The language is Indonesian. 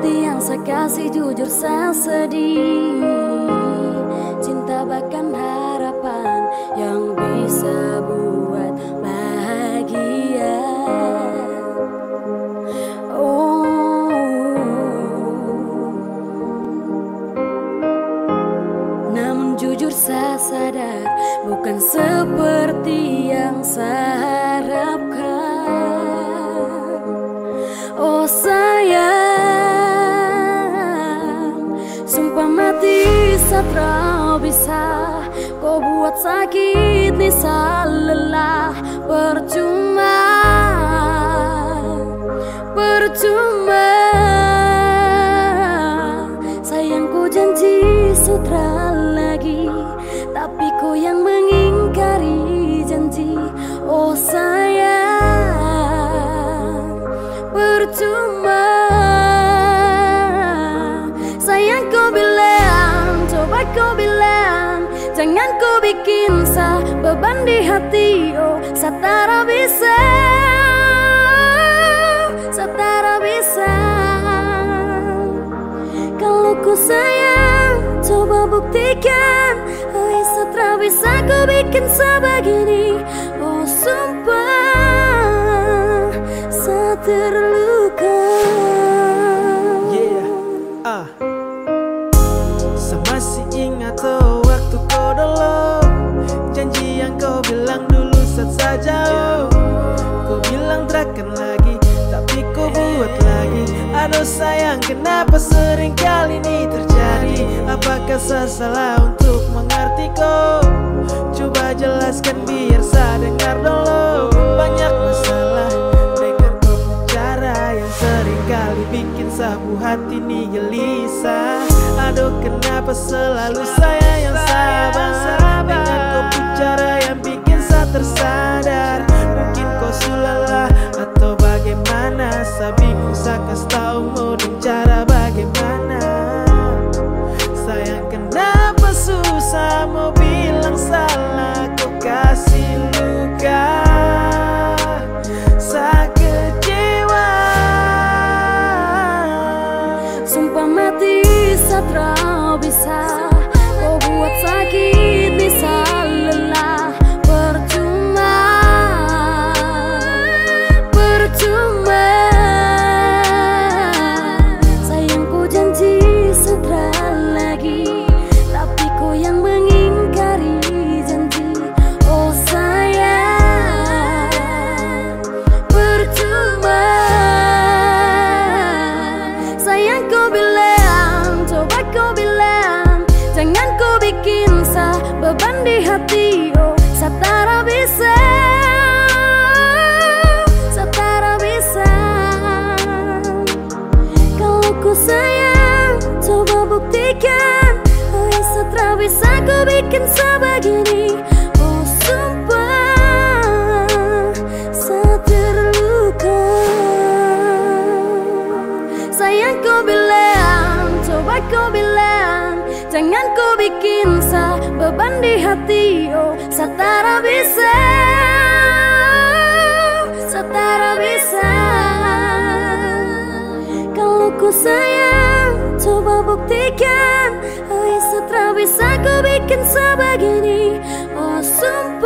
hati yang saya kasih jujur saya sedih Cinta bahkan harapan yang bisa buat bahagia. Oh. Namun jujur saya sadar bukan seperti yang saya satra bisa Kau buat sakit nisa lelah. Percuma Percuma. Sayang kau janji sutra lagi Tapi kau yang mengingkari janji. Oh sayang percuma Kau bikin sa beban di hati Oh, satara bisa. Satara bisa. Kalau ku sayang, coba buktikan Oh, satara bisa kau bikin sebegini. Oh, sumpah Saya terluka. Yeah, ah. Saya masih ingat tuh kenapa sering kali ini terjadi? Apakah salah untuk mengerti kau Coba jelaskan biar saya dengar dulu. Banyak masalah dengan kau cara yang sering kali bikin sabu hati ini gelisah. Aduh kenapa selalu saya yang sabar? Dengan kau bicara yang bikin saya tersadar. Mungkin kau sulalah atau bagaimana? Saya bingung saya kasih tahu beban di hati Oh, satara bisa Satara bisa. Kalau ku sayang, coba buktikan. Oh, ya satara bisa kau bikin sebegini. Oh, sumpah Saya terluka. Sayang kau bilang, coba kau bilang. Jangan kau bikin sa beban di hati Oh, satara bisa. Satara bisa. Kalau ku sayang, coba buktikan Oh, ya satara bisa kau bikin sebegini. Oh, sumpah